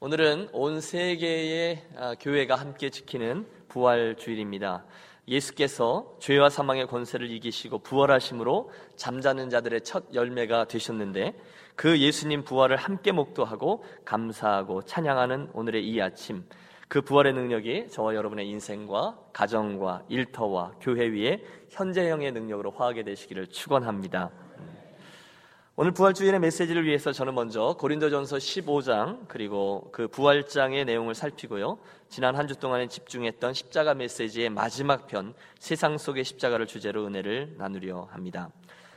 오늘은 온 세계의 아, 교회가 함께 지키는 부활 주일입니다. 예수께서 죄와 사망의 권세를 이기시고 부활하심으로 잠자는 자들의 첫 열매가 되셨는데 그 예수님 부활을 함께 목도하고 감사하고 찬양하는 오늘의 이 아침 그 부활의 능력이 저와 여러분의 인생과 가정과 일터와 교회 위에 현재형의 능력으로 화하게 되시기를 축원합니다. 오늘 부활주일의 메시지를 위해서 저는 먼저 고린도전서 15장 그리고 그 부활장의 내용을 살피고요. 지난 한 주 동안에 집중했던 십자가 메시지의 마지막 편 세상 속의 십자가를 주제로 은혜를 나누려 합니다.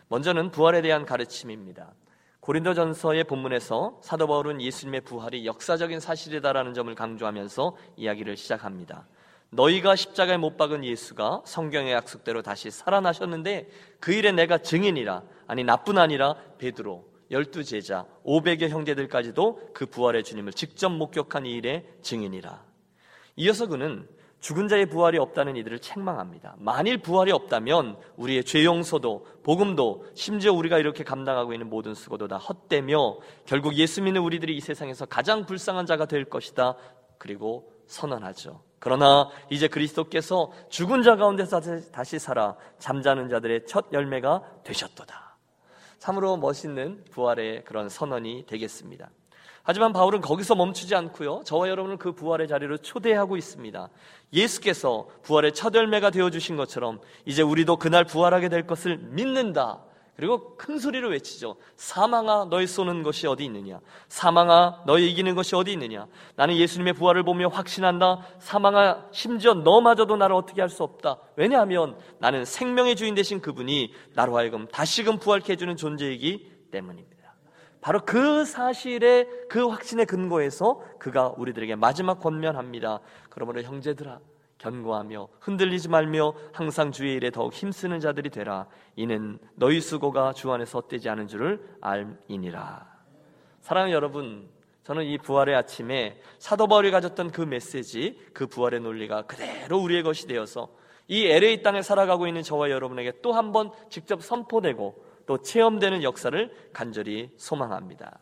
먼저는 부활에 대한 가르침입니다. 고린도전서의 본문에서 사도 바울은 예수님의 부활이 역사적인 사실이다라는 점을 강조하면서 이야기를 시작합니다. 너희가 십자가에 못 박은 예수가 성경의 약속대로 다시 살아나셨는데 그 일에 내가 증인이라 아니 나뿐 아니라 베드로 열두 제자 500여 형제들까지도 그 부활의 주님을 직접 목격한 이 일의 증인이라 이어서 그는 죽은 자의 부활이 없다는 이들을 책망합니다. 만일 부활이 없다면 우리의 죄 용서도 복음도 심지어 우리가 이렇게 감당하고 있는 모든 수고도 다 헛되며 결국 예수 믿는 우리들이 이 세상에서 가장 불쌍한 자가 될 것이다. 그리고 선언하죠. 그러나 이제 그리스도께서 죽은 자 가운데서 다시 살아 잠자는 자들의 첫 열매가 되셨도다. 참으로 멋있는 부활의 그런 선언이 되겠습니다. 하지만 바울은 거기서 멈추지 않고요. 저와 여러분을 그 부활의 자리로 초대하고 있습니다. 예수께서 부활의 첫 열매가 되어 주신 것처럼 이제 우리도 그날 부활하게 될 것을 믿는다. 그리고 큰 소리로 외치죠. 사망아 너희 쏘는 것이 어디 있느냐? 사망아 너희 이기는 것이 어디 있느냐? 나는 예수님의 부활을 보며 확신한다. 사망아 심지어 너마저도 나를 어떻게 할 수 없다. 왜냐하면 나는 생명의 주인 되신 그분이 나로 하여금 다시금 부활케 해주는 존재이기 때문입니다. 바로 그 사실의 그 확신의 근거에서 그가 우리들에게 마지막 권면합니다. 그러므로 형제들아 견고하며 흔들리지 말며 항상 주의 일에 더욱 힘쓰는 자들이 되라. 이는 너희 수고가 주 안에서 헛되지 않은 줄을 알이니라. 사랑하는 여러분, 저는 이 부활의 아침에 사도 바울이 가졌던 그 메시지, 그 부활의 논리가 그대로 우리의 것이 되어서 이 LA 땅에 살아가고 있는 저와 여러분에게 또 한 번 직접 선포되고 또 체험되는 역사를 간절히 소망합니다.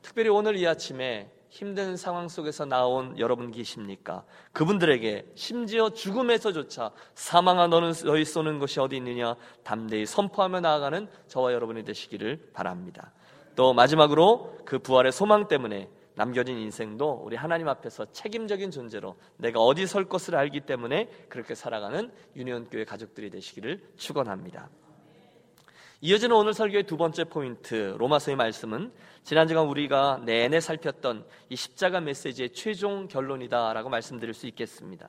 특별히 오늘 이 아침에 힘든 상황 속에서 나온 여러분 계십니까? 그분들에게 심지어 죽음에서조차 사망아 너는 너희 쏘는 것이 어디 있느냐 담대히 선포하며 나아가는 저와 여러분이 되시기를 바랍니다. 또 마지막으로 그 부활의 소망 때문에 남겨진 인생도 우리 하나님 앞에서 책임적인 존재로 내가 어디 설 것을 알기 때문에 그렇게 살아가는 유니온 교회 가족들이 되시기를 축원합니다. 이어지는 오늘 설교의 두 번째 포인트 로마서의 말씀은 지난 시간 우리가 내내 살폈던 이 십자가 메시지의 최종 결론이다라고 말씀드릴 수 있겠습니다.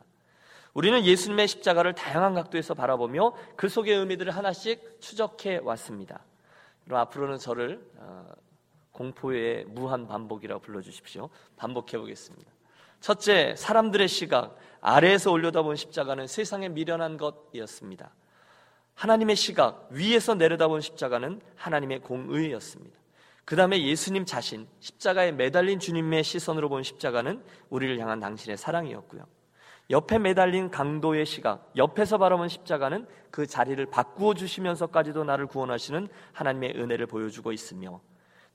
우리는 예수님의 십자가를 다양한 각도에서 바라보며 그 속의 의미들을 하나씩 추적해 왔습니다. 그럼 앞으로는 저를 어, 공포의 무한 반복이라고 불러주십시오. 반복해 보겠습니다. 첫째, 사람들의 시각, 아래에서 올려다본 십자가는 세상에 미련한 것이었습니다. 하나님의 시각, 위에서 내려다본 십자가는 하나님의 공의였습니다. 그 다음에 예수님 자신, 십자가에 매달린 주님의 시선으로 본 십자가는 우리를 향한 당신의 사랑이었고요. 옆에 매달린 강도의 시각, 옆에서 바라본 십자가는 그 자리를 바꾸어 주시면서까지도 나를 구원하시는 하나님의 은혜를 보여주고 있으며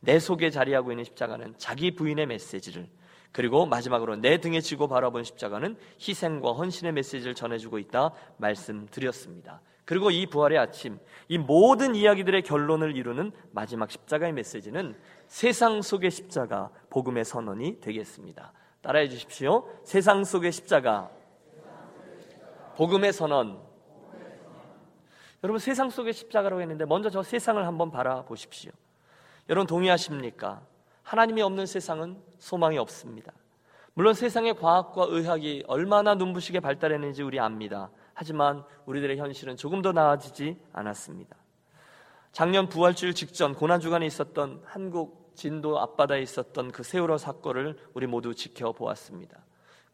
내 속에 자리하고 있는 십자가는 자기 부인의 메시지를 그리고 마지막으로 내 등에 지고 바라본 십자가는 희생과 헌신의 메시지를 전해주고 있다 말씀드렸습니다. 그리고 이 부활의 아침, 이 모든 이야기들의 결론을 이루는 마지막 십자가의 메시지는 세상 속의 십자가, 복음의 선언이 되겠습니다. 따라해 주십시오. 세상 속의 십자가, 복음의 선언. 여러분, 세상 속의 십자가라고 했는데, 먼저 저 세상을 한번 바라보십시오. 여러분, 동의하십니까? 하나님이 없는 세상은 소망이 없습니다. 물론 세상의 과학과 의학이 얼마나 눈부시게 발달했는지 우리 압니다. 하지만 우리들의 현실은 조금 더 나아지지 않았습니다. 작년 부활주일 직전 고난주간에 있었던 한국 진도 앞바다에 있었던 그 세월호 사건을 우리 모두 지켜보았습니다.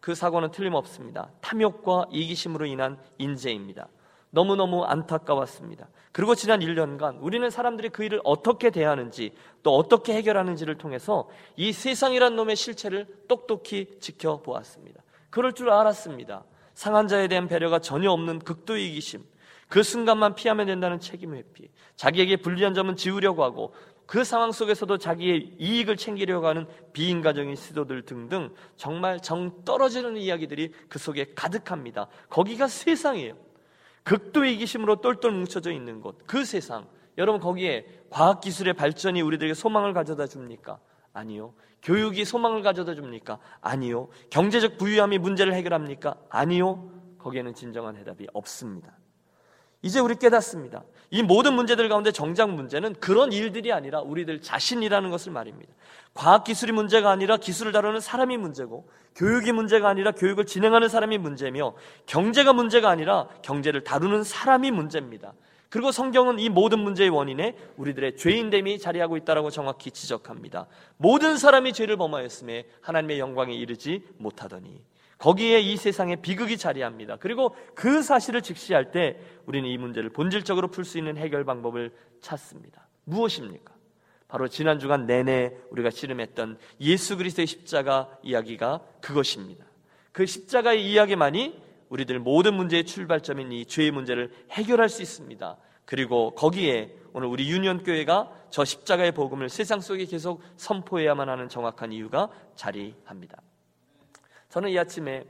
그 사고는 틀림없습니다. 탐욕과 이기심으로 인한 인재입니다. 너무너무 안타까웠습니다. 그리고 지난 1년간 우리는 사람들이 그 일을 어떻게 대하는지 또 어떻게 해결하는지를 통해서 이 세상이란 놈의 실체를 똑똑히 지켜보았습니다. 그럴 줄 알았습니다. 상한 자에 대한 배려가 전혀 없는 극도 이기심, 그 순간만 피하면 된다는 책임 회피, 자기에게 불리한 점은 지우려고 하고 그 상황 속에서도 자기의 이익을 챙기려고 하는 비인가적인 시도들 등등 정말 정 떨어지는 이야기들이 그 속에 가득합니다. 거기가 세상이에요. 극도 이기심으로 똘똘 뭉쳐져 있는 곳, 그 세상. 여러분 거기에 과학기술의 발전이 우리들에게 소망을 가져다 줍니까? 아니요. 교육이 소망을 가져다 줍니까? 아니요. 경제적 부유함이 문제를 해결합니까? 아니요. 거기에는 진정한 해답이 없습니다. 이제 우리 깨닫습니다. 이 모든 문제들 가운데 정작 문제는 그런 일들이 아니라 우리들 자신이라는 것을 말입니다. 과학기술이 문제가 아니라 기술을 다루는 사람이 문제고, 교육이 문제가 아니라 교육을 진행하는 사람이 문제며, 경제가 문제가 아니라 경제를 다루는 사람이 문제입니다. 그리고 성경은 이 모든 문제의 원인에 우리들의 죄인됨이 자리하고 있다라고 정확히 지적합니다. 모든 사람이 죄를 범하였음에 하나님의 영광에 이르지 못하더니 거기에 이 세상의 비극이 자리합니다. 그리고 그 사실을 직시할 때 우리는 이 문제를 본질적으로 풀 수 있는 해결 방법을 찾습니다. 무엇입니까? 바로 지난 주간 내내 우리가 씨름했던 예수 그리스도의 십자가 이야기가 그것입니다. 그 십자가의 이야기만이 우리들 모든 문제의 출발점인 이 죄의 문제를 해결할 수 있습니다. 그리고 거기에 오늘 우리 유니온교회가 저 십자가의 복음을 세상 속에 계속 선포해야만 하는 정확한 이유가 자리합니다. 저는 이 아침에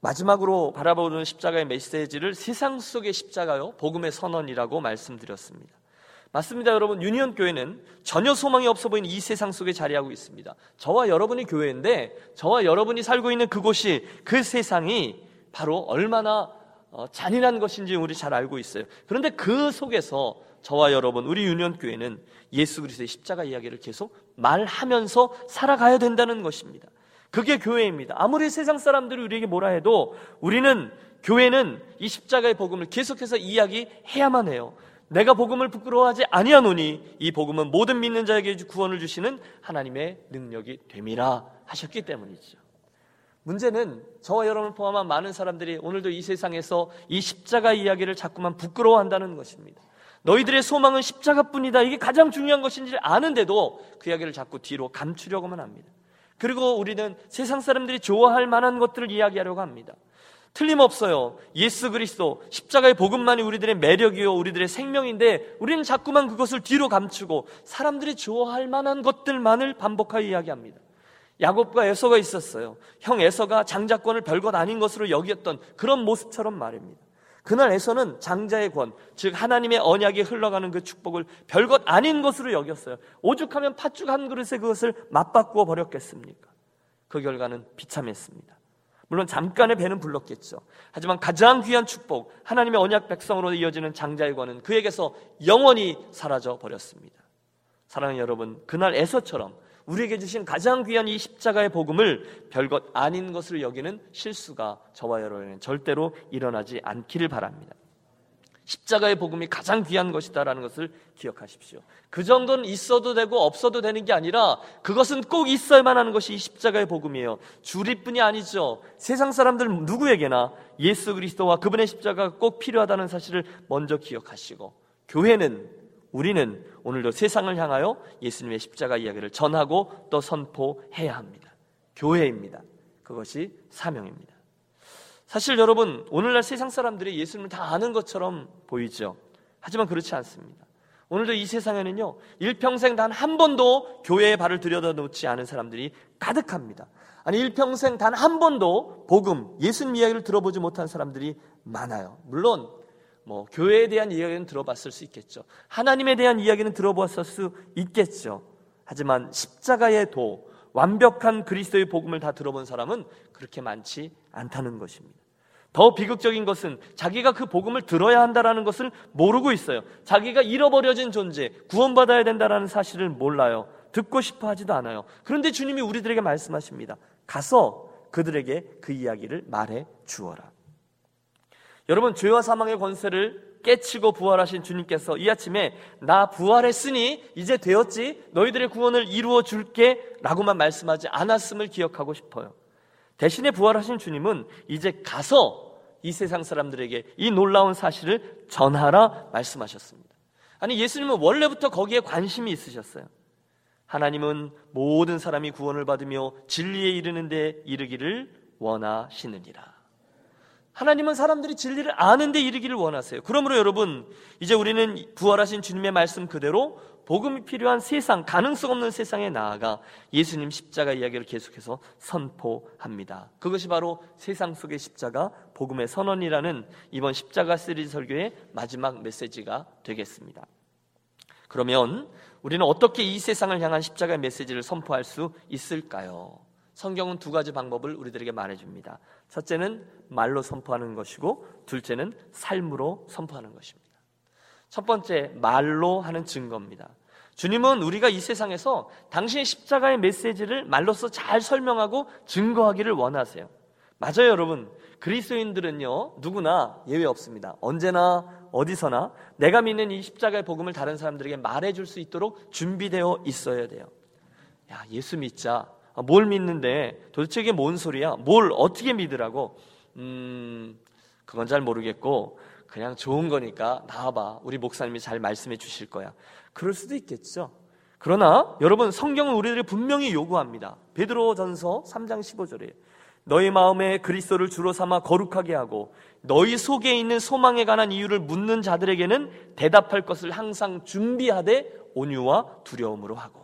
마지막으로 바라보는 십자가의 메시지를 세상 속의 십자가요, 복음의 선언이라고 말씀드렸습니다. 맞습니다, 여러분. 유니온 교회는 전혀 소망이 없어 보이는 이 세상 속에 자리하고 있습니다. 저와 여러분이 교회인데, 저와 여러분이 살고 있는 그곳이 그 세상이 바로 얼마나 어, 잔인한 것인지 우리 잘 알고 있어요. 그런데 그 속에서 저와 여러분, 우리 유니온 교회는 예수 그리스도의 십자가 이야기를 계속 말하면서 살아가야 된다는 것입니다. 그게 교회입니다. 아무리 세상 사람들이 우리에게 뭐라 해도 우리는 교회는 이 십자가의 복음을 계속해서 이야기해야만 해요. 내가 복음을 부끄러워하지 아니하노니 이 복음은 모든 믿는 자에게 구원을 주시는 하나님의 능력이 됨이라 하셨기 때문이죠. 문제는 저와 여러분을 포함한 많은 사람들이 오늘도 이 세상에서 이 십자가 이야기를 자꾸만 부끄러워한다는 것입니다. 너희들의 소망은 십자가뿐이다. 이게 가장 중요한 것인지 아는데도 그 이야기를 자꾸 뒤로 감추려고만 합니다. 그리고 우리는 세상 사람들이 좋아할 만한 것들을 이야기하려고 합니다. 틀림없어요. 예수 그리스도, 십자가의 복음만이 우리들의 매력이요, 우리들의 생명인데, 우리는 자꾸만 그것을 뒤로 감추고, 사람들이 좋아할 만한 것들만을 반복하여 이야기합니다. 야곱과 에서가 있었어요. 형 에서가 장자권을 별것 아닌 것으로 여겼던 그런 모습처럼 말입니다. 그날 에서는 장자의 권, 즉 하나님의 언약이 흘러가는 그 축복을 별것 아닌 것으로 여겼어요. 오죽하면 팥죽 한 그릇에 그것을 맞바꾸어 버렸겠습니까? 그 결과는 비참했습니다. 물론 잠깐의 배는 불렀겠죠. 하지만 가장 귀한 축복, 하나님의 언약 백성으로 이어지는 장자의 권은 그에게서 영원히 사라져 버렸습니다. 사랑하는 여러분, 그날 에서처럼 우리에게 주신 가장 귀한 이 십자가의 복음을 별것 아닌 것을 여기는 실수가 저와 여러분에게 절대로 일어나지 않기를 바랍니다. 십자가의 복음이 가장 귀한 것이다라는 것을 기억하십시오. 그 정도는 있어도 되고 없어도 되는 게 아니라 그것은 꼭 있어야만 하는 것이 십자가의 복음이에요. 주리뿐이 아니죠. 세상 사람들 누구에게나 예수 그리스도와 그분의 십자가가 꼭 필요하다는 사실을 먼저 기억하시고 교회는 우리는 오늘도 세상을 향하여 예수님의 십자가 이야기를 전하고 또 선포해야 합니다. 교회입니다. 그것이 사명입니다. 사실 여러분, 오늘날 세상 사람들이 예수님을 다 아는 것처럼 보이죠. 하지만 그렇지 않습니다. 오늘도 이 세상에는요, 일평생 단 한 번도 교회에 발을 들여다 놓지 않은 사람들이 가득합니다. 아니, 일평생 단 한 번도 복음, 예수님 이야기를 들어보지 못한 사람들이 많아요. 물론, 뭐 교회에 대한 이야기는 들어봤을 수 있겠죠. 하나님에 대한 이야기는 들어봤을 수 있겠죠. 하지만 십자가의 도, 완벽한 그리스도의 복음을 다 들어본 사람은 그렇게 많지 않다는 것입니다. 더 비극적인 것은 자기가 그 복음을 들어야 한다라는 것을 모르고 있어요. 자기가 잃어버려진 존재, 구원받아야 된다라는 사실을 몰라요. 듣고 싶어 하지도 않아요. 그런데 주님이 우리들에게 말씀하십니다. 가서 그들에게 그 이야기를 말해 주어라. 여러분 죄와 사망의 권세를 깨치고 부활하신 주님께서 이 아침에 나 부활했으니 이제 되었지 너희들의 구원을 이루어 줄게 라고만 말씀하지 않았음을 기억하고 싶어요. 대신에 부활하신 주님은 이제 가서 이 세상 사람들에게 이 놀라운 사실을 전하라 말씀하셨습니다. 아니 예수님은 원래부터 거기에 관심이 있으셨어요. 하나님은 모든 사람이 구원을 받으며 진리에 이르는데 이르기를 원하시느니라. 하나님은 사람들이 진리를 아는데 이르기를 원하세요. 그러므로 여러분, 이제 우리는 부활하신 주님의 말씀 그대로 복음이 필요한 세상, 가능성 없는 세상에 나아가 예수님 십자가 이야기를 계속해서 선포합니다. 그것이 바로 세상 속의 십자가, 복음의 선언이라는 이번 십자가 시리즈 설교의 마지막 메시지가 되겠습니다. 그러면 우리는 어떻게 이 세상을 향한 십자가의 메시지를 선포할 수 있을까요? 성경은 두 가지 방법을 우리들에게 말해줍니다. 첫째는 말로 선포하는 것이고, 둘째는 삶으로 선포하는 것입니다. 첫 번째, 말로 하는 증거입니다. 주님은 우리가 이 세상에서 당신의 십자가의 메시지를 말로써 잘 설명하고 증거하기를 원하세요. 맞아요, 여러분. 그리스도인들은요, 누구나 예외 없습니다. 언제나 어디서나 내가 믿는 이 십자가의 복음을 다른 사람들에게 말해줄 수 있도록 준비되어 있어야 돼요. 야, 예수 믿자. 아, 뭘 믿는데 도대체 이게 뭔 소리야? 뭘 어떻게 믿으라고? 음, 그건 잘 모르겠고 그냥 좋은 거니까 나와봐. 우리 목사님이 잘 말씀해 주실 거야. 그럴 수도 있겠죠. 그러나 여러분 성경은 우리들이 분명히 요구합니다. 베드로전서 3장 15절에 너희 마음에 그리스도를 주로 삼아 거룩하게 하고 너희 속에 있는 소망에 관한 이유를 묻는 자들에게는 대답할 것을 항상 준비하되 온유와 두려움으로 하고.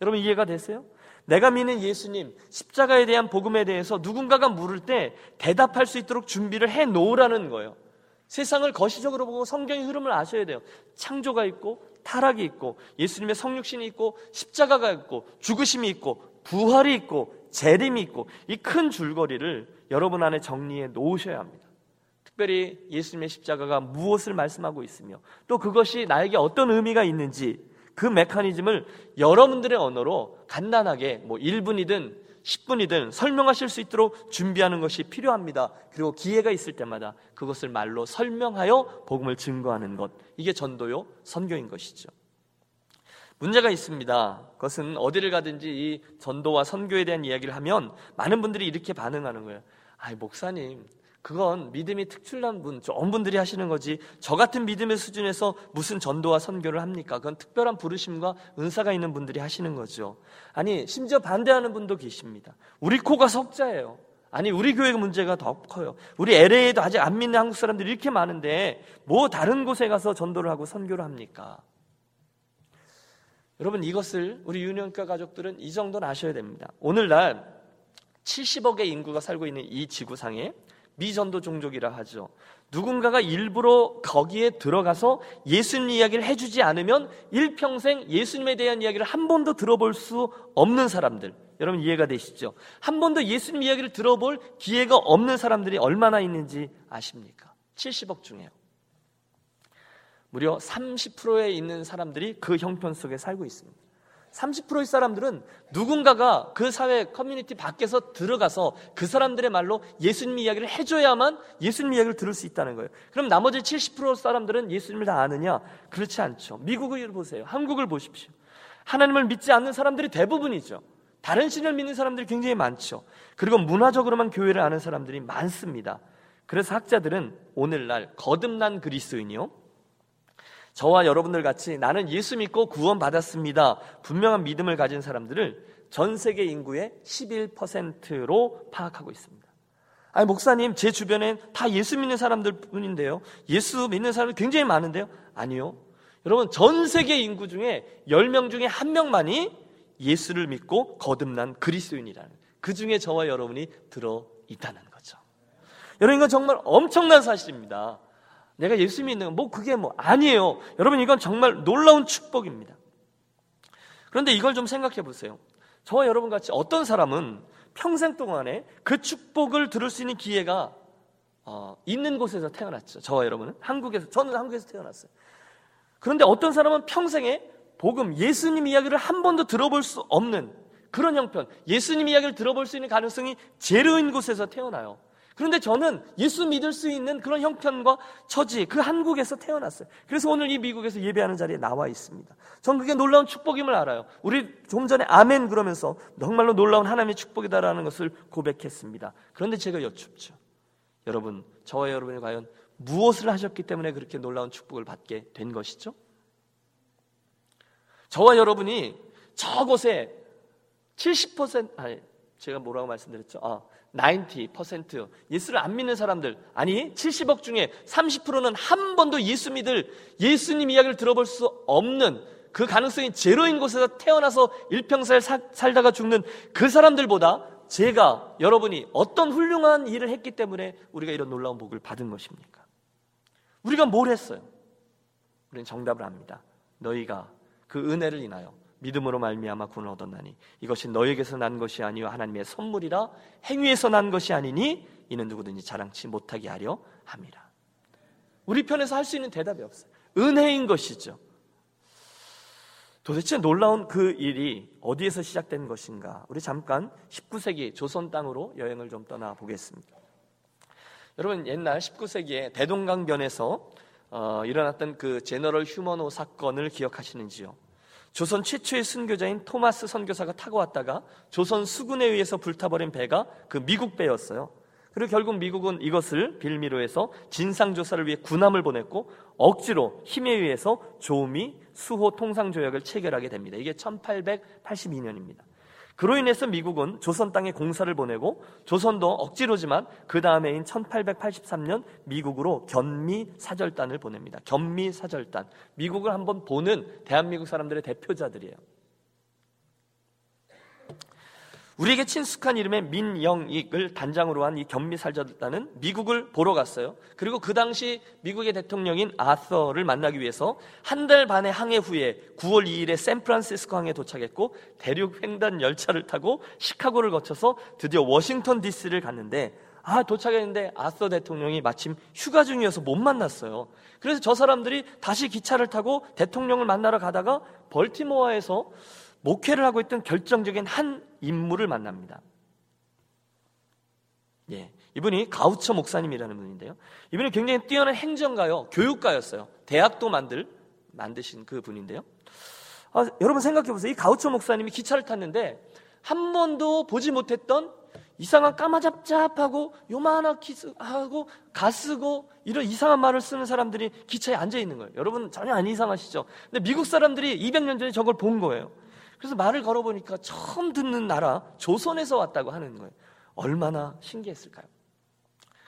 여러분 이해가 되세요? 내가 믿는 예수님, 십자가에 대한 복음에 대해서 누군가가 물을 때 대답할 수 있도록 준비를 해 놓으라는 거예요. 세상을 거시적으로 보고 성경의 흐름을 아셔야 돼요. 창조가 있고 타락이 있고 예수님의 성육신이 있고 십자가가 있고 죽으심이 있고 부활이 있고 재림이 있고 이 큰 줄거리를 여러분 안에 정리해 놓으셔야 합니다. 특별히 예수님의 십자가가 무엇을 말씀하고 있으며 또 그것이 나에게 어떤 의미가 있는지 그 메커니즘을 여러분들의 언어로 간단하게 뭐 1분이든 10분이든 설명하실 수 있도록 준비하는 것이 필요합니다. 그리고 기회가 있을 때마다 그것을 말로 설명하여 복음을 증거하는 것. 이게 전도요, 선교인 것이죠. 문제가 있습니다. 그것은 어디를 가든지 이 전도와 선교에 대한 이야기를 하면 많은 분들이 이렇게 반응하는 거예요. 아이, 목사님, 그건 믿음이 특출난 분, 좋은 분들이 하시는 거지. 저 같은 믿음의 수준에서 무슨 전도와 선교를 합니까? 그건 특별한 부르심과 은사가 있는 분들이 하시는 거죠. 아니, 심지어 반대하는 분도 계십니다. 우리 코가 석자예요. 아니, 우리 교회가 문제가 더 커요. 우리 LA에도 아직 안 믿는 한국 사람들이 이렇게 많은데, 뭐 다른 곳에 가서 전도를 하고 선교를 합니까? 여러분, 이것을 우리 유년과 가족들은 이 정도는 아셔야 됩니다. 오늘날 70억의 인구가 살고 있는 이 지구상에 미전도 종족이라 하죠. 누군가가 일부러 거기에 들어가서 예수님 이야기를 해주지 않으면 일평생 예수님에 대한 이야기를 한 번도 들어볼 수 없는 사람들. 여러분 이해가 되시죠? 한 번도 예수님 이야기를 들어볼 기회가 없는 사람들이 얼마나 있는지 아십니까? 70억 중에요. 무려 30%에 있는 사람들이 그 형편 속에 살고 있습니다. 30%의 사람들은 누군가가 그 사회 커뮤니티 밖에서 들어가서 그 사람들의 말로 예수님 이야기를 해줘야만 예수님 이야기를 들을 수 있다는 거예요. 그럼 나머지 70% 사람들은 예수님을 다 아느냐? 그렇지 않죠. 미국을 보세요. 한국을 보십시오. 하나님을 믿지 않는 사람들이 대부분이죠. 다른 신을 믿는 사람들이 굉장히 많죠. 그리고 문화적으로만 교회를 아는 사람들이 많습니다. 그래서 학자들은 오늘날 거듭난 그리스도인이요. 저와 여러분들 같이 나는 예수 믿고 구원받았습니다. 분명한 믿음을 가진 사람들을 전 세계 인구의 11%로 파악하고 있습니다. 아니, 목사님, 제 주변엔 다 예수 믿는 사람들 뿐인데요. 예수 믿는 사람들 굉장히 많은데요. 아니요. 여러분, 전 세계 인구 중에 10명 중에 한 명만이 예수를 믿고 거듭난 그리스도인이라는 그 중에 저와 여러분이 들어 있다는 거죠. 여러분, 이건 정말 엄청난 사실입니다. 내가 예수 믿는 건뭐 그게 뭐 아니에요. 여러분 이건 정말 놀라운 축복입니다. 그런데 이걸 좀 생각해 보세요. 저와 여러분 같이 어떤 사람은 평생 동안에 그 축복을 들을 수 있는 기회가 어, 있는 곳에서 태어났죠. 저와 여러분은 한국에서 저는 한국에서 태어났어요. 그런데 어떤 사람은 평생에 복음 예수님 이야기를 한 번도 들어볼 수 없는 그런 형편, 예수님 이야기를 들어볼 수 있는 가능성이 제로인 곳에서 태어나요. 그런데 저는 예수 믿을 수 있는 그런 형편과 처지, 그 한국에서 태어났어요. 그래서 오늘 이 미국에서 예배하는 자리에 나와 있습니다. 전 그게 놀라운 축복임을 알아요. 우리 좀 전에 아멘 그러면서 정말로 놀라운 하나님의 축복이다라는 것을 고백했습니다. 그런데 제가 여쭙죠. 여러분, 저와 여러분이 과연 무엇을 하셨기 때문에 그렇게 놀라운 축복을 받게 된 것이죠? 저와 여러분이 저곳에 70% 아니 제가 뭐라고 말씀드렸죠? 아, 90% 예수를 안 믿는 사람들 아니 70억 중에 30%는 한 번도 예수 믿을 예수님 이야기를 들어볼 수 없는 그 가능성이 제로인 곳에서 태어나서 일평생 살다가 죽는 그 사람들보다 제가 여러분이 어떤 훌륭한 일을 했기 때문에 우리가 이런 놀라운 복을 받은 것입니까? 우리가 뭘 했어요? 우리는 정답을 압니다. 너희가 그 은혜를 인하여 믿음으로 말미암아 구원을 얻었나니 이것이 너에게서 난 것이 아니요 하나님의 선물이라 행위에서 난 것이 아니니 이는 누구든지 자랑치 못하게 하려 함이라. 우리 편에서 할 수 있는 대답이 없어요. 은혜인 것이죠. 도대체 놀라운 그 일이 어디에서 시작된 것인가? 우리 잠깐 19세기 조선 땅으로 여행을 좀 떠나 보겠습니다. 여러분 옛날 19세기에 대동강변에서 어, 일어났던 그 제너럴 휴머노 사건을 기억하시는지요? 조선 최초의 순교자인 토마스 선교사가 타고 왔다가 조선 수군에 의해서 불타버린 배가 그 미국 배였어요. 그리고 결국 미국은 이것을 빌미로 해서 진상조사를 위해 군함을 보냈고 억지로 힘에 의해서 조미 수호 통상조약을 체결하게 됩니다. 이게 1882년입니다. 그로 인해서 미국은 조선 땅에 공사를 보내고 조선도 억지로지만 그 다음해인 1883년 미국으로 견미 사절단을 보냅니다. 견미 사절단. 미국을 한번 보는 대한민국 사람들의 대표자들이에요. 우리에게 친숙한 이름의 민영익을 단장으로 한 이 견미살자단은 미국을 보러 갔어요. 그리고 그 당시 미국의 대통령인 아서를 만나기 위해서 한 달 반의 항해 후에 9월 2일에 샌프란시스코 항에 도착했고 대륙 횡단 열차를 타고 시카고를 거쳐서 드디어 워싱턴 DC를 갔는데 아 도착했는데 아서 대통령이 마침 휴가 중이어서 못 만났어요. 그래서 저 사람들이 다시 기차를 타고 대통령을 만나러 가다가 벌티모어에서 목회를 하고 있던 결정적인 한 인물을 만납니다. 예. 이분이 가우처 목사님이라는 분인데요. 이분이 굉장히 뛰어난 행정가요, 교육가였어요. 대학도 만들, 만드신 그 분인데요. 아, 여러분 생각해 보세요. 이 가우처 목사님이 기차를 탔는데 한 번도 보지 못했던 이상한 까마잡잡하고 요만하게 하고 가쓰고 이런 이상한 말을 쓰는 사람들이 기차에 앉아 있는 거예요. 여러분 전혀 안 이상하시죠? 근데 미국 사람들이 200년 전에 저걸 본 거예요. 그래서 말을 걸어보니까 처음 듣는 나라 조선에서 왔다고 하는 거예요. 얼마나 신기했을까요?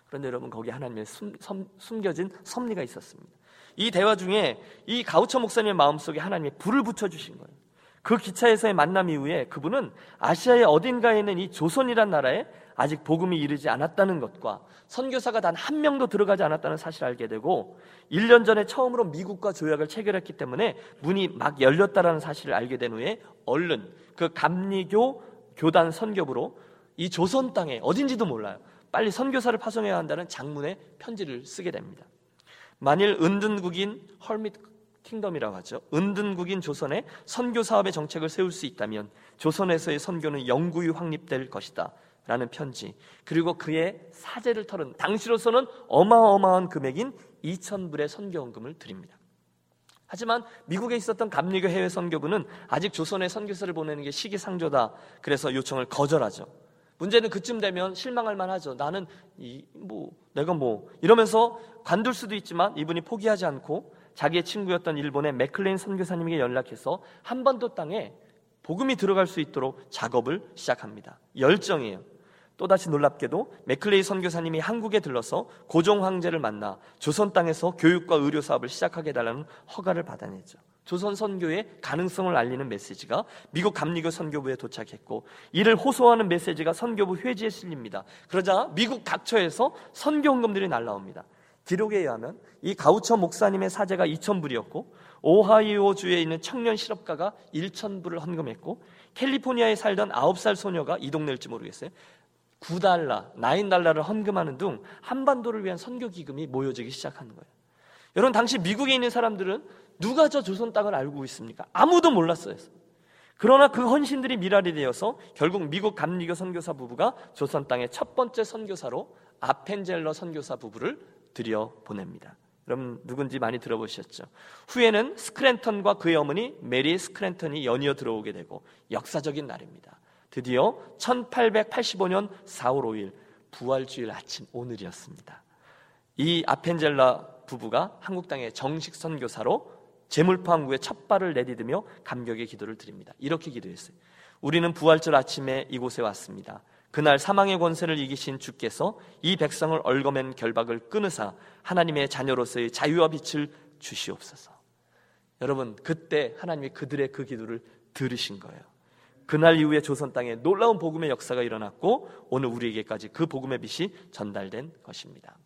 그런데 여러분 거기 하나님의 숨, 섬, 숨겨진 섭리가 있었습니다. 이 대화 중에 이 가우처 목사님의 마음속에 하나님의 불을 붙여 주신 거예요. 그 기차에서의 만남 이후에 그분은 아시아의 어딘가에 있는 이 조선이란 나라에 아직 복음이 이르지 않았다는 것과 선교사가 단 한 명도 들어가지 않았다는 사실을 알게 되고 1년 전에 처음으로 미국과 조약을 체결했기 때문에 문이 막 열렸다라는 사실을 알게 된 후에 얼른 그 감리교 교단 선교부로 이 조선 땅에 어딘지도 몰라요. 빨리 선교사를 파송해야 한다는 장문의 편지를 쓰게 됩니다. 만일 은둔국인 헐밋 킹덤이라고 하죠. 은둔국인 조선에 선교 사업의 정책을 세울 수 있다면 조선에서의 선교는 영구히 확립될 것이다. 라는 편지 그리고 그의 사제를 털은 당시로서는 어마어마한 금액인 2천불의 선교원금을 드립니다. 하지만 미국에 있었던 감리교 해외 선교부는 아직 조선에 선교사를 보내는 게 시기상조다. 그래서 요청을 거절하죠. 문제는 그쯤 되면 실망할 만하죠. 나는 이 뭐 내가 뭐 이러면서 관둘 수도 있지만 이분이 포기하지 않고 자기의 친구였던 일본의 맥클레이 선교사님에게 연락해서 한반도 땅에 복음이 들어갈 수 있도록 작업을 시작합니다. 열정이에요. 또다시 놀랍게도 맥클레이 선교사님이 한국에 들러서 고종 황제를 만나 조선 땅에서 교육과 의료 사업을 시작하게 해달라는 허가를 받아내죠. 조선 선교의 가능성을 알리는 메시지가 미국 감리교 선교부에 도착했고 이를 호소하는 메시지가 선교부 회지에 실립니다. 그러자 미국 각처에서 선교 헌금들이 날라옵니다. 기록에 의하면 이 가우처 목사님의 사제가 2,000불이었고 오하이오 주에 있는 청년 실업가가 1,000불을 헌금했고 캘리포니아에 살던 9살 소녀가 이 동네일지 모르겠어요. 9달러, 9달러를 헌금하는 등 한반도를 위한 선교 기금이 모여지기 시작하는 거예요. 여러분 당시 미국에 있는 사람들은 누가 저 조선 땅을 알고 있습니까? 아무도 몰랐어요. 그러나 그 헌신들이 밀알이 되어서 결국 미국 감리교 선교사 부부가 조선 땅의 첫 번째 선교사로 아펜젤러 선교사 부부를 들여 보냅니다. 여러분 누군지 많이 들어보셨죠? 후에는 스크랜턴과 그의 어머니 메리 스크랜턴이 연이어 들어오게 되고 역사적인 날입니다. 드디어 1885년 4월 5일 부활주일 아침 오늘이었습니다. 이 아펜젤라 부부가 한국 땅의 정식 선교사로 제물포 항구에 첫 발을 내디디며 감격의 기도를 드립니다. 이렇게 기도했어요. 우리는 부활절 아침에 이곳에 왔습니다. 그날 사망의 권세를 이기신 주께서 이 백성을 얽어맨 결박을 끊으사 하나님의 자녀로서의 자유와 빛을 주시옵소서. 여러분, 그때 하나님이 그들의 그 기도를 들으신 거예요. 그날 이후에 조선 땅에 놀라운 복음의 역사가 일어났고 오늘 우리에게까지 그 복음의 빛이 전달된 것입니다.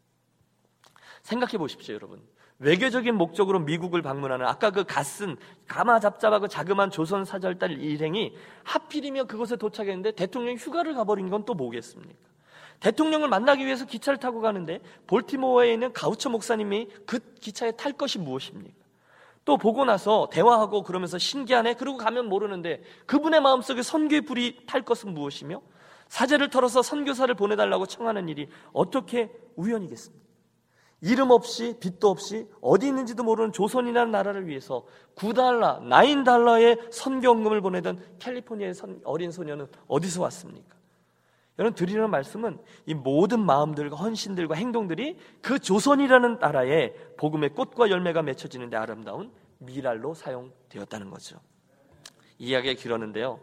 생각해 보십시오, 여러분. 외교적인 목적으로 미국을 방문하는 아까 그 갓쓴 가마잡잡하고 자그만 조선 사절달 일행이 하필이면 그곳에 도착했는데 대통령이 휴가를 가버린 건 또 뭐겠습니까? 대통령을 만나기 위해서 기차를 타고 가는데 볼티모어에 있는 가우처 목사님이 그 기차에 탈 것이 무엇입니까? 또 보고 나서 대화하고 그러면서 신기하네 그러고 가면 모르는데 그분의 마음속에 선교의 불이 탈 것은 무엇이며 사제를 털어서 선교사를 보내달라고 청하는 일이 어떻게 우연이겠습니까? 이름 없이 빛도 없이 어디 있는지도 모르는 조선이라는 나라를 위해서 9달러, 9달러의 선교금을 보내던 캘리포니아의 어린 소녀는 어디서 왔습니까? 여러분 드리는 말씀은 이 모든 마음들과 헌신들과 행동들이 그 조선이라는 나라에 복음의 꽃과 열매가 맺혀지는데 아름다운 미랄로 사용되었다는 거죠. 이야기가 길었는데요.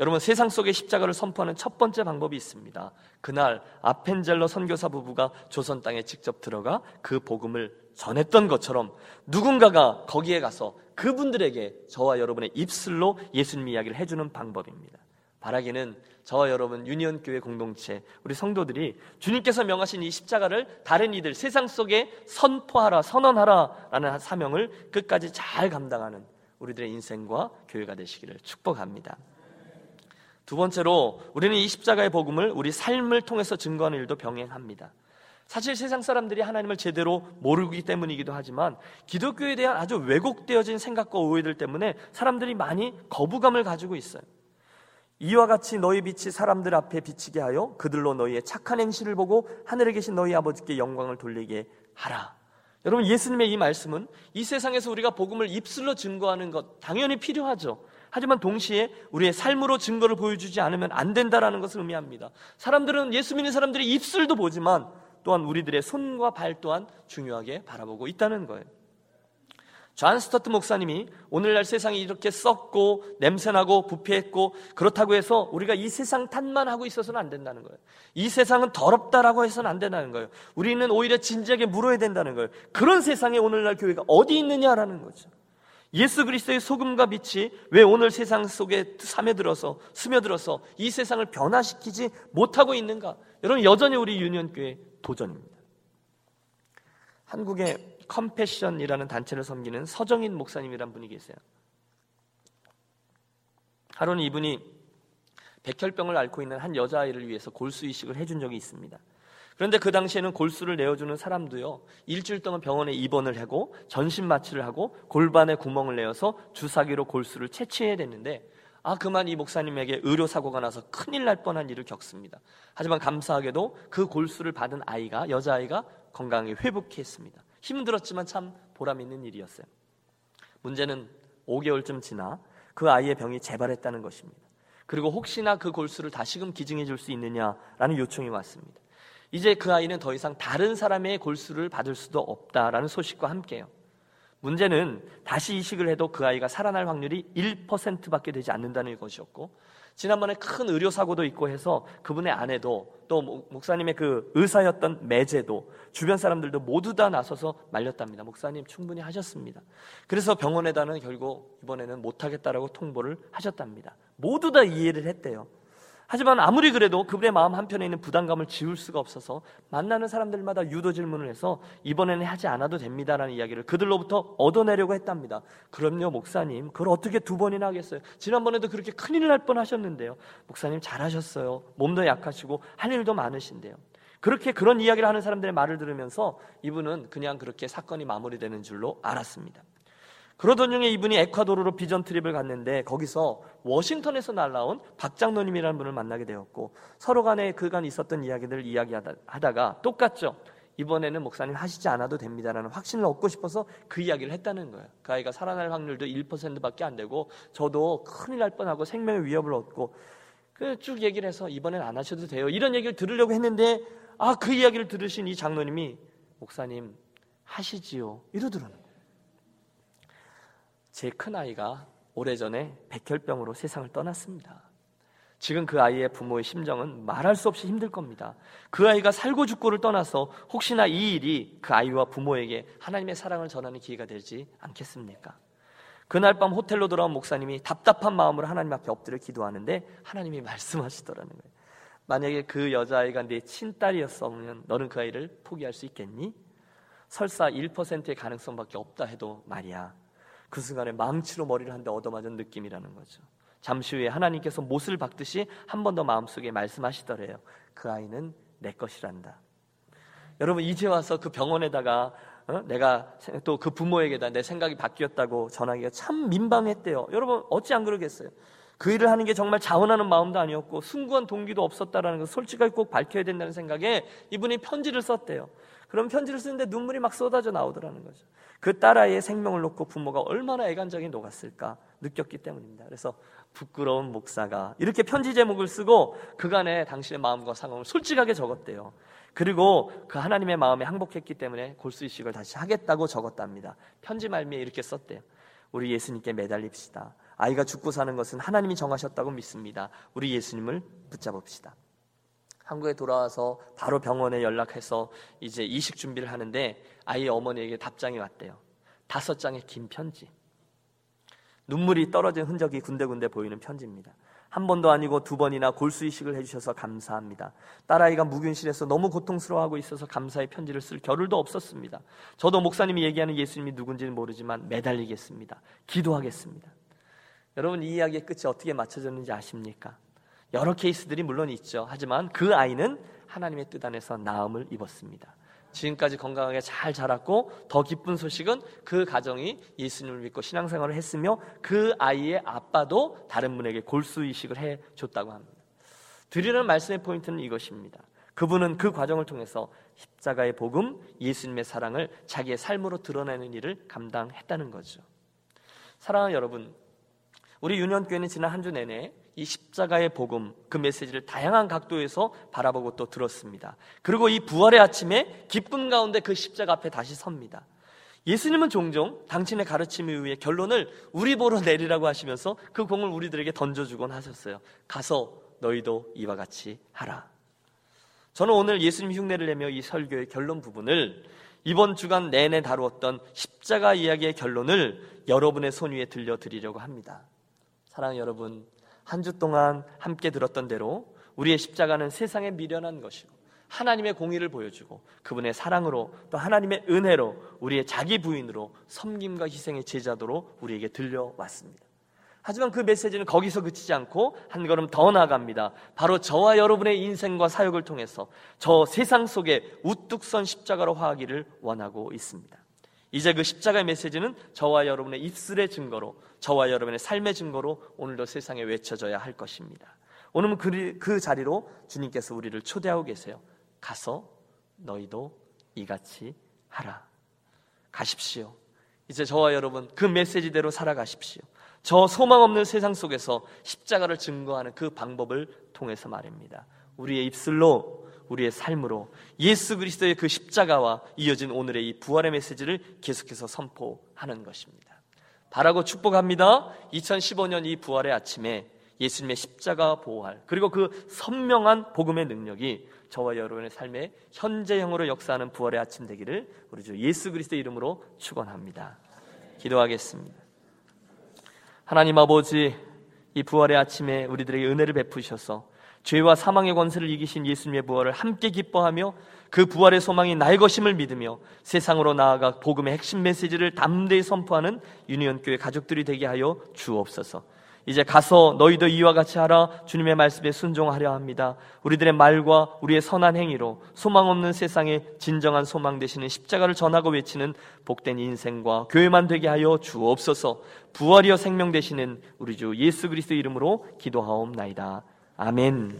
여러분 세상 속의 십자가를 선포하는 첫 번째 방법이 있습니다. 그날 아펜젤러 선교사 부부가 조선 땅에 직접 들어가 그 복음을 전했던 것처럼 누군가가 거기에 가서 그분들에게 저와 여러분의 입술로 예수님 이야기를 해주는 방법입니다. 바라기는 저와 여러분 유니온 교회 공동체 우리 성도들이 주님께서 명하신 이 십자가를 다른 이들 세상 속에 선포하라 선언하라라는 사명을 끝까지 잘 감당하는 우리들의 인생과 교회가 되시기를 축복합니다. 두 번째로 우리는 이 십자가의 복음을 우리 삶을 통해서 증거하는 일도 병행합니다. 사실 세상 사람들이 하나님을 제대로 모르기 때문이기도 하지만 기독교에 대한 아주 왜곡되어진 생각과 오해들 때문에 사람들이 많이 거부감을 가지고 있어요. 이와 같이 너희 빛이 사람들 앞에 비치게 하여 그들로 너희의 착한 행실을 보고 하늘에 계신 너희 아버지께 영광을 돌리게 하라. 여러분 예수님의 이 말씀은 이 세상에서 우리가 복음을 입술로 증거하는 것 당연히 필요하죠. 하지만 동시에 우리의 삶으로 증거를 보여주지 않으면 안 된다라는 것을 의미합니다. 사람들은 예수 믿는 사람들이 입술도 보지만 또한 우리들의 손과 발 또한 중요하게 바라보고 있다는 거예요. 존 스토트 목사님이 오늘날 세상이 이렇게 썩고 냄새나고 부패했고 그렇다고 해서 우리가 이 세상 탓만 하고 있어서는 안 된다는 거예요. 이 세상은 더럽다라고 해서는 안 된다는 거예요. 우리는 오히려 진지하게 물어야 된다는 거예요. 그런 세상에 오늘날 교회가 어디 있느냐라는 거죠. 예수 그리스도의 소금과 빛이 왜 오늘 세상 속에 스며들어서 스며들어서 이 세상을 변화시키지 못하고 있는가? 여러분 여전히 우리 유니온 교회 도전입니다. 한국의 컴패션이라는 단체를 섬기는 서정인 목사님이란 분이 계세요. 하루는 이분이 백혈병을 앓고 있는 한 여자아이를 위해서 골수 이식을 해준 적이 있습니다. 그런데 그 당시에는 골수를 내어주는 사람도요, 일주일 동안 병원에 입원을 하고 전신 마취를 하고 골반에 구멍을 내어서 주사기로 골수를 채취해야 됐는데, 아, 그만 이 목사님에게 의료사고가 나서 큰일 날 뻔한 일을 겪습니다. 하지만 감사하게도 그 골수를 받은 아이가, 여자아이가 건강히 회복했습니다. 힘들었지만 참 보람 있는 일이었어요. 문제는 5개월쯤 지나 그 아이의 병이 재발했다는 것입니다. 그리고 혹시나 그 골수를 다시금 기증해 줄 수 있느냐라는 요청이 왔습니다. 이제 그 아이는 더 이상 다른 사람의 골수를 받을 수도 없다라는 소식과 함께요. 문제는 다시 이식을 해도 그 아이가 살아날 확률이 1%밖에 되지 않는다는 것이었고 지난번에 큰 의료 사고도 있고 해서 그분의 아내도 또 목사님의 그 의사였던 매제도 주변 사람들도 모두 다 나서서 말렸답니다. 목사님 충분히 하셨습니다. 그래서 병원에다는 결국 이번에는 못하겠다라고 통보를 하셨답니다. 모두 다 이해를 했대요. 하지만 아무리 그래도 그분의 마음 한편에 있는 부담감을 지울 수가 없어서 만나는 사람들마다 유도 질문을 해서 이번에는 하지 않아도 됩니다라는 이야기를 그들로부터 얻어내려고 했답니다. 그럼요, 목사님. 그걸 어떻게 두 번이나 하겠어요? 지난번에도 그렇게 큰일 날뻔 하셨는데요. 목사님 잘하셨어요. 몸도 약하시고 할 일도 많으신데요. 그렇게 그런 이야기를 하는 사람들의 말을 들으면서 이분은 그냥 그렇게 사건이 마무리되는 줄로 알았습니다. 그러던 중에 이분이 에콰도르로 비전 트립을 갔는데 거기서 워싱턴에서 날라온 박장로님이라는 분을 만나게 되었고 서로 간에 그간 있었던 이야기들을 이야기하다가 똑같죠. 이번에는 목사님 하시지 않아도 됩니다라는 확신을 얻고 싶어서 그 이야기를 했다는 거예요. 그 아이가 살아날 확률도 1%밖에 안 되고 저도 큰일 날 뻔하고 생명의 위협을 얻고 그쭉 얘기를 해서 이번엔 안 하셔도 돼요. 이런 얘기를 들으려고 했는데 아 그 이야기를 들으신 이 장로님이 목사님 하시지요 이러더라는 거예요. 제 큰아이가 오래전에 백혈병으로 세상을 떠났습니다. 지금 그 아이의 부모의 심정은 말할 수 없이 힘들 겁니다. 그 아이가 살고 죽고를 떠나서 혹시나 이 일이 그 아이와 부모에게 하나님의 사랑을 전하는 기회가 되지 않겠습니까? 그날 밤 호텔로 돌아온 목사님이 답답한 마음으로 하나님 앞에 엎드려 기도하는데 하나님이 말씀하시더라는 거예요. 만약에 그 여자아이가 내 친딸이었으면 너는 그 아이를 포기할 수 있겠니? 설사 1%의 가능성밖에 없다 해도 말이야. 그 순간에 망치로 머리를 한 대 얻어맞은 느낌이라는 거죠. 잠시 후에 하나님께서 못을 박듯이 한 번 더 마음속에 말씀하시더래요. 그 아이는 내 것이란다. 여러분 이제 와서 그 병원에다가 어? 내가 또 그 부모에게다 내 생각이 바뀌었다고 전하기가 참 민망했대요. 여러분 어찌 안 그러겠어요? 그 일을 하는 게 정말 자원하는 마음도 아니었고 숭고한 동기도 없었다라는 걸 솔직하게 꼭 밝혀야 된다는 생각에 이분이 편지를 썼대요. 그럼 편지를 쓰는데 눈물이 막 쏟아져 나오더라는 거죠. 그 딸아이의 생명을 놓고 부모가 얼마나 애간적이 녹았을까 느꼈기 때문입니다. 그래서 부끄러운 목사가 이렇게 편지 제목을 쓰고 그간의 당신의 마음과 상황을 솔직하게 적었대요. 그리고 그 하나님의 마음에 항복했기 때문에 골수이식을 다시 하겠다고 적었답니다. 편지 말미에 이렇게 썼대요. 우리 예수님께 매달립시다. 아이가 죽고 사는 것은 하나님이 정하셨다고 믿습니다. 우리 예수님을 붙잡읍시다. 한국에 돌아와서 바로 병원에 연락해서 이제 이식 준비를 하는데 아이 어머니에게 답장이 왔대요. 다섯 장의 긴 편지. 눈물이 떨어진 흔적이 군데군데 보이는 편지입니다. 한 번도 아니고 두 번이나 골수 이식을 해주셔서 감사합니다. 딸아이가 무균실에서 너무 고통스러워하고 있어서 감사의 편지를 쓸 겨를도 없었습니다. 저도 목사님이 얘기하는 예수님이 누군지는 모르지만 매달리겠습니다. 기도하겠습니다. 여러분 이 이야기의 끝이 어떻게 맞춰졌는지 아십니까? 여러 케이스들이 물론 있죠. 하지만 그 아이는 하나님의 뜻 안에서 나음을 입었습니다. 지금까지 건강하게 잘 자랐고 더 기쁜 소식은 그 가정이 예수님을 믿고 신앙생활을 했으며 그 아이의 아빠도 다른 분에게 골수 이식을 해 줬다고 합니다. 드리는 말씀의 포인트는 이것입니다. 그분은 그 과정을 통해서 십자가의 복음, 예수님의 사랑을 자기의 삶으로 드러내는 일을 감당했다는 거죠. 사랑하는 여러분, 우리 유년교회는 지난 한 주 내내 이 십자가의 복음 그 메시지를 다양한 각도에서 바라보고 또 들었습니다. 그리고 이 부활의 아침에 기쁨 가운데 그 십자가 앞에 다시 섭니다. 예수님은 종종 당신의 가르침에 의해 결론을 우리 보러 내리라고 하시면서 그 공을 우리들에게 던져주곤 하셨어요. 가서 너희도 이와 같이 하라. 저는 오늘 예수님 흉내를 내며 이 설교의 결론 부분을 이번 주간 내내 다루었던 십자가 이야기의 결론을 여러분의 손 위에 들려드리려고 합니다. 사랑하는 여러분, 한 주 동안 함께 들었던 대로 우리의 십자가는 세상에 미련한 것이고 하나님의 공의를 보여주고 그분의 사랑으로 또 하나님의 은혜로 우리의 자기 부인으로 섬김과 희생의 제자도로 우리에게 들려왔습니다. 하지만 그 메시지는 거기서 그치지 않고 한 걸음 더 나아갑니다. 바로 저와 여러분의 인생과 사역을 통해서 저 세상 속에 우뚝 선 십자가로 화하기를 원하고 있습니다. 이제 그 십자가의 메시지는 저와 여러분의 입술의 증거로 저와 여러분의 삶의 증거로 오늘도 세상에 외쳐져야 할 것입니다. 오늘은 그, 그 자리로 주님께서 우리를 초대하고 계세요. 가서 너희도 이같이 하라. 가십시오. 이제 저와 여러분 그 메시지대로 살아가십시오. 저 소망 없는 세상 속에서 십자가를 증거하는 그 방법을 통해서 말입니다. 우리의 입술로 우리의 삶으로 예수 그리스도의 그 십자가와 이어진 오늘의 이 부활의 메시지를 계속해서 선포하는 것입니다. 바라고 축복합니다. 2015년 이 부활의 아침에 예수님의 십자가 보호할 그리고 그 선명한 복음의 능력이 저와 여러분의 삶에 현재형으로 역사하는 부활의 아침 되기를 우리 주 예수 그리스도 이름으로 축원합니다. 기도하겠습니다. 하나님 아버지 이 부활의 아침에 우리들에게 은혜를 베푸셔서 죄와 사망의 권세를 이기신 예수님의 부활을 함께 기뻐하며 그 부활의 소망이 나의 것임을 믿으며 세상으로 나아가 복음의 핵심 메시지를 담대히 선포하는 유니온교회 가족들이 되게 하여 주옵소서. 이제 가서 너희도 이와 같이 하라 주님의 말씀에 순종하려 합니다. 우리들의 말과 우리의 선한 행위로 소망 없는 세상에 진정한 소망 되시는 십자가를 전하고 외치는 복된 인생과 교회만 되게 하여 주옵소서. 부활이여 생명 되시는 우리 주 예수 그리스도 이름으로 기도하옵나이다. 아멘.